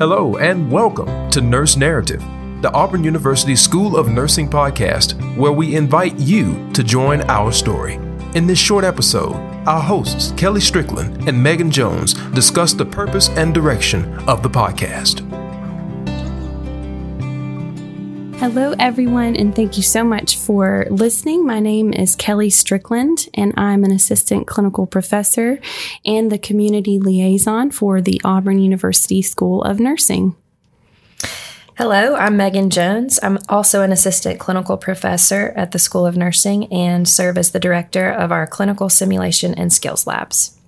Hello, and welcome to Nurse Narrative, the Auburn University School of Nursing podcast, where we invite you to join our story. In this short episode, our hosts, Kelly Strickland and Megan Jones, discuss the purpose and direction of the podcast. Hello, everyone, and thank you so much for listening. My name is Kelly Strickland, and I'm an assistant clinical professor and the community liaison for the Auburn University School of Nursing. Hello, I'm Megan Jones. I'm also an assistant clinical professor at the School of Nursing and serve as the director of our clinical simulation and skills labs.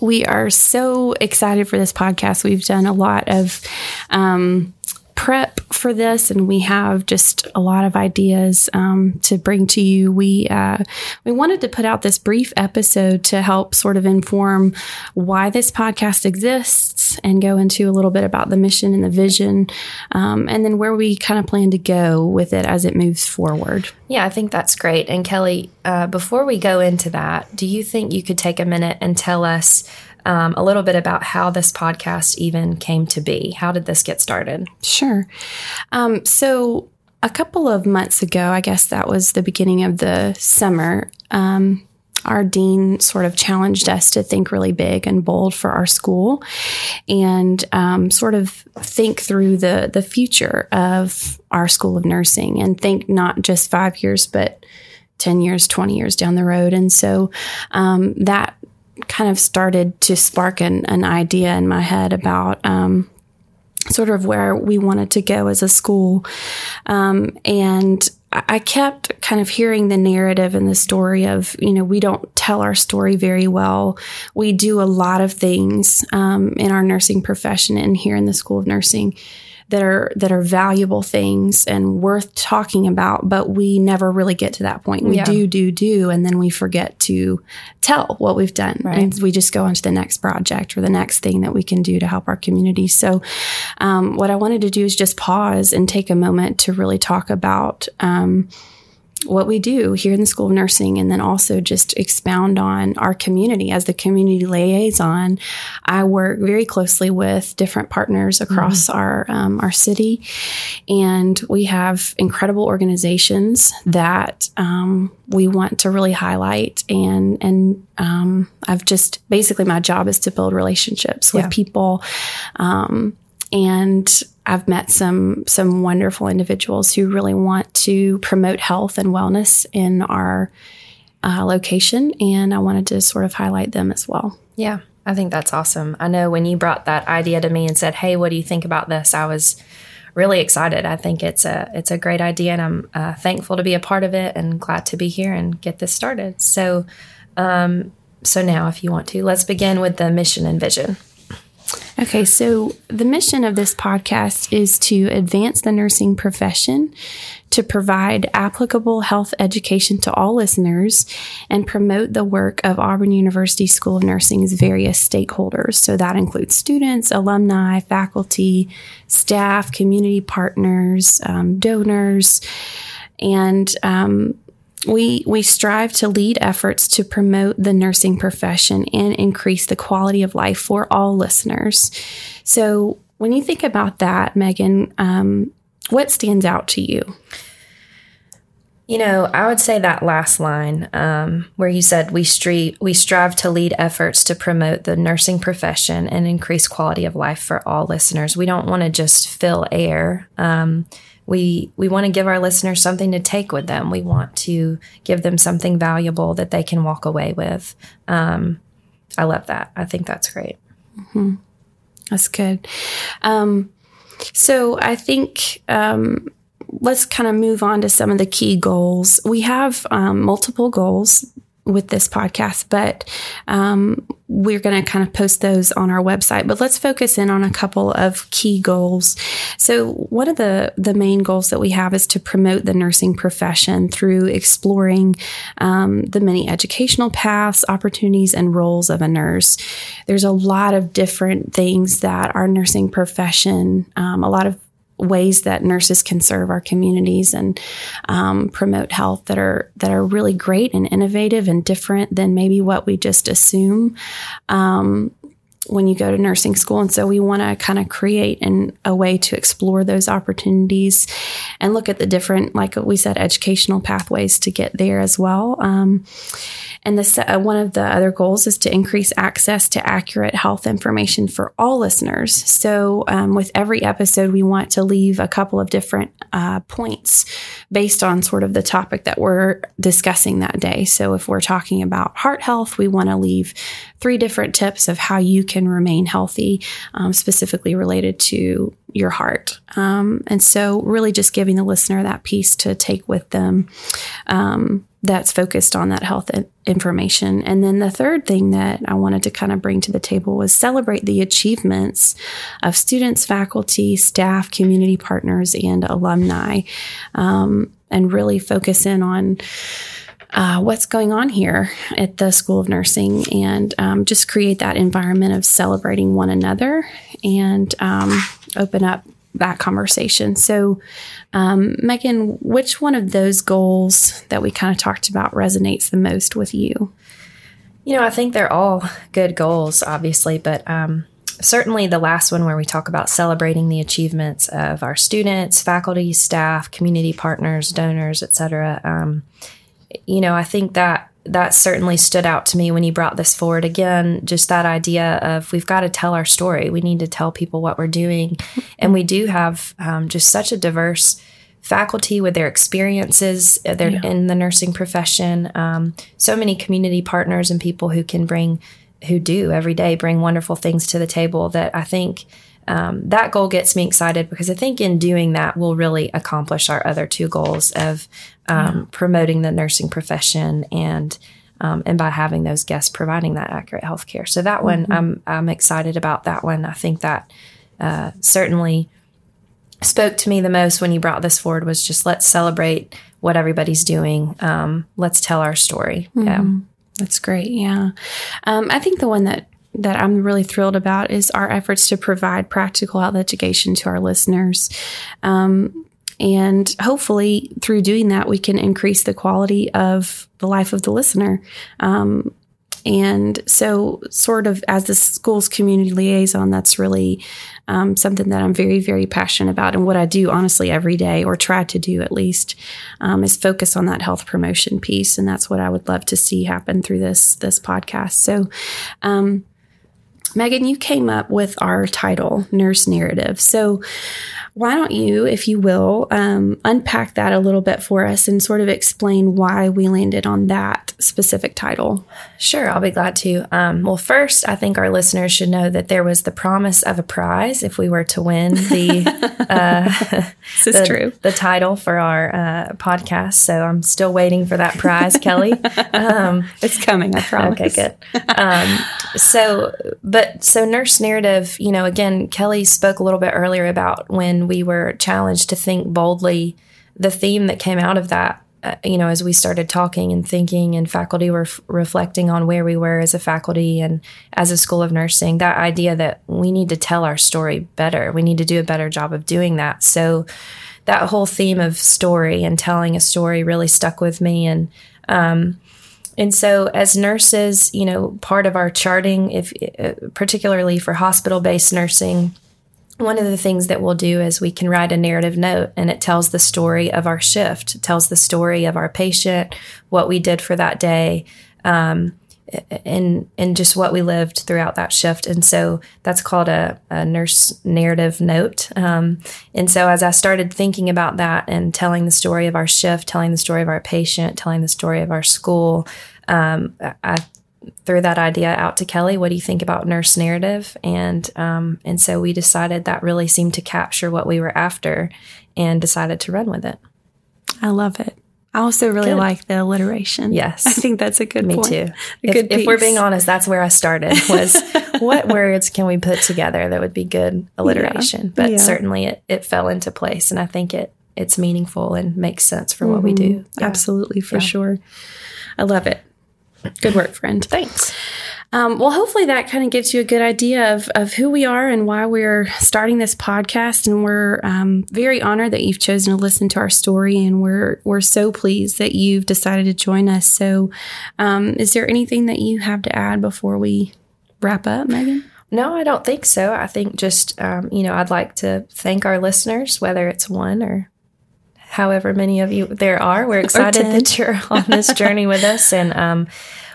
We are so excited for this podcast. We've done a lot of um, prep for this, and we have just a lot of ideas um, to bring to you. We uh, we wanted to put out this brief episode to help sort of inform why this podcast exists and go into a little bit about the mission and the vision, um, and then where we kind of plan to go with it as it moves forward. Yeah, I think that's great. And Kelly, uh, before we go into that, do you think you could take a minute and tell us? Um, a little bit about how this podcast even came to be. How did this get started? Sure. Um, so, a couple of months ago, I guess that was the beginning of the summer, um, our dean sort of challenged us to think really big and bold for our school and um, sort of think through the, the future of our school of nursing and think not just five years, but 10 years, 20 years down the road. And so um, that kind of started to spark an, an idea in my head about um, sort of where we wanted to go as a school. Um, and I kept kind of hearing the narrative and the story of, you know, we don't tell our story very well. We do a lot of things um, in our nursing profession and here in the School of Nursing that are that are valuable things and worth talking about, but we never really get to that point. We yeah. do, do, do, and then we forget to tell what we've done. Right. And we just go on to the next project or the next thing that we can do to help our community. So, um, what I wanted to do is just pause and take a moment to really talk about. Um, what we do here in the School of Nursing and then also just expound on our community. As the community liaison, I work very closely with different partners across mm-hmm. our, um, our city. And we have incredible organizations that um, we want to really highlight. And, and um, I've just basically my job is to build relationships yeah. with people. Um, and I've met some some wonderful individuals who really want to promote health and wellness in our uh, location, and I wanted to sort of highlight them as well. Yeah, I think that's awesome. I know when you brought that idea to me and said, "Hey, what do you think about this?" I was really excited. I think it's a it's a great idea, and I'm uh, thankful to be a part of it and glad to be here and get this started. So, um, so now, if you want to, let's begin with the mission and vision. Okay, so the mission of this podcast is to advance the nursing profession, to provide applicable health education to all listeners, and promote the work of Auburn University School of Nursing's various stakeholders. So that includes students, alumni, faculty, staff, community partners, um, donors, and um, we, we strive to lead efforts to promote the nursing profession and increase the quality of life for all listeners. So, when you think about that, Megan, um, what stands out to you? You know, I would say that last line um, where you said we strive we strive to lead efforts to promote the nursing profession and increase quality of life for all listeners. We don't want to just fill air. Um, we we want to give our listeners something to take with them. We want to give them something valuable that they can walk away with. Um, I love that. I think that's great. Mm-hmm. That's good. Um, so I think um, let's kind of move on to some of the key goals. We have um, multiple goals with this podcast, but um, we're going to kind of post those on our website. But let's focus in on a couple of key goals. So one of the the main goals that we have is to promote the nursing profession through exploring um, the many educational paths, opportunities, and roles of a nurse. There's a lot of different things that our nursing profession, um, a lot of ways that nurses can serve our communities and um, promote health that are that are really great and innovative and different than maybe what we just assume. Um, when you go to nursing school. And so we want to kind of create an, a way to explore those opportunities and look at the different, like we said, educational pathways to get there as well. Um, and this, uh, one of the other goals is to increase access to accurate health information for all listeners. So, um, with every episode, we want to leave a couple of different uh, points based on sort of the topic that we're discussing that day. So, if we're talking about heart health, we want to leave three different tips of how you can remain healthy, um, specifically related to your heart. Um, and so, really just giving the listener that piece to take with them um, that's focused on that health information. And then the third thing that I wanted to kind of bring to the table was celebrate the achievements of students, faculty, staff, community partners, and alumni, um, and really focus in on. Uh, what's going on here at the School of Nursing, and um, just create that environment of celebrating one another and um, open up that conversation. So, um, Megan, which one of those goals that we kind of talked about resonates the most with you? You know, I think they're all good goals, obviously, but um, certainly the last one where we talk about celebrating the achievements of our students, faculty, staff, community partners, donors, etc. Um, you know, I think that that certainly stood out to me when you brought this forward. Again just that idea of we've got to tell our story. We need to tell people what we're doing. And we do have um, just such a diverse faculty with their experiences uh, they're yeah. in the nursing profession. Um, so many community partners and people who can bring who do every day bring wonderful things to the table that i think um, that goal gets me excited because I think in doing that, we'll really accomplish our other two goals of um, yeah. promoting the nursing profession and um, and by having those guests providing that accurate health care. So that mm-hmm. one, I'm I'm excited about that one. I think that uh, certainly spoke to me the most when you brought this forward was just let's celebrate what everybody's doing. Um, let's tell our story. Mm-hmm. Yeah. That's great. Yeah. Um, I think the one that that I'm really thrilled about is our efforts to provide practical health education to our listeners. Um, and hopefully, through doing that, we can increase the quality of the life of the listener. Um, and so, sort of as the school's community liaison, that's really um, something that I'm very, very passionate about. And what I do, honestly, every day, or try to do at least, um, is focus on that health promotion piece. And that's what I would love to see happen through this this podcast. So, um, Megan, you came up with our title, Nurse Narrative. So, why don't you, if you will, um, unpack that a little bit for us and sort of explain why we landed on that specific title? Sure, I'll be glad to. Um, well, first, I think our listeners should know that there was the promise of a prize if we were to win the uh, this is the, true the title for our uh, podcast. So I'm still waiting for that prize, Kelly. Um, it's coming, I promise. Okay, good. Um, so, but so nurse narrative, you know, again, Kelly spoke a little bit earlier about when we were challenged to think boldly, the theme that came out of that, uh, you know, as we started talking and thinking, and faculty were f- reflecting on where we were as a faculty and as a school of nursing, that idea that we need to tell our story better. We need to do a better job of doing that. So, that whole theme of story and telling a story really stuck with me. And, um, and so, as nurses, you know, part of our charting, if uh, particularly for hospital-based nursing, one of the things that we'll do is we can write a narrative note and it tells the story of our shift, tells the story of our patient, what we did for that day, um, and and just what we lived throughout that shift. And so that's called a, a nurse narrative note. Um, and so as I started thinking about that and telling the story of our shift, telling the story of our patient, telling the story of our school, um, I threw that idea out to Kelly. What do you think about nurse narrative? And um, and so we decided that really seemed to capture what we were after, and decided to run with it. I love it. I also really good. like the alliteration. Yes, I think that's a good. Me point. too. If, if, we're being honest, that's where I started. Was what words can we put together that would be good alliteration? Yeah. But yeah. certainly it it fell into place, and I think it it's meaningful and makes sense for mm-hmm. what we do. Mm-hmm. Yeah. Absolutely, for sure. I love it. Good work, friend. Thanks. Um, well, hopefully that kind of gives you a good idea of, of who we are and why we're starting this podcast. And we're um, very honored that you've chosen to listen to our story, and we're we're so pleased that you've decided to join us. So, um, is there anything that you have to add before we wrap up, Megan? No, I don't think so. I think just, um, you know, I'd like to thank our listeners, whether it's one or however many of you there are. We're excited that you're on this journey with us, and um,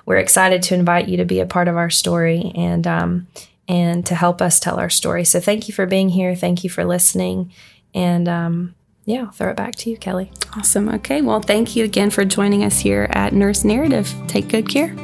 we're excited to invite you to be a part of our story and um, and to help us tell our story. So thank you for being here. Thank you for listening, and um, yeah, I'll throw it back to you, Kelly. Awesome. Okay. Well, thank you again for joining us here at Nurse Narrative. Take good care.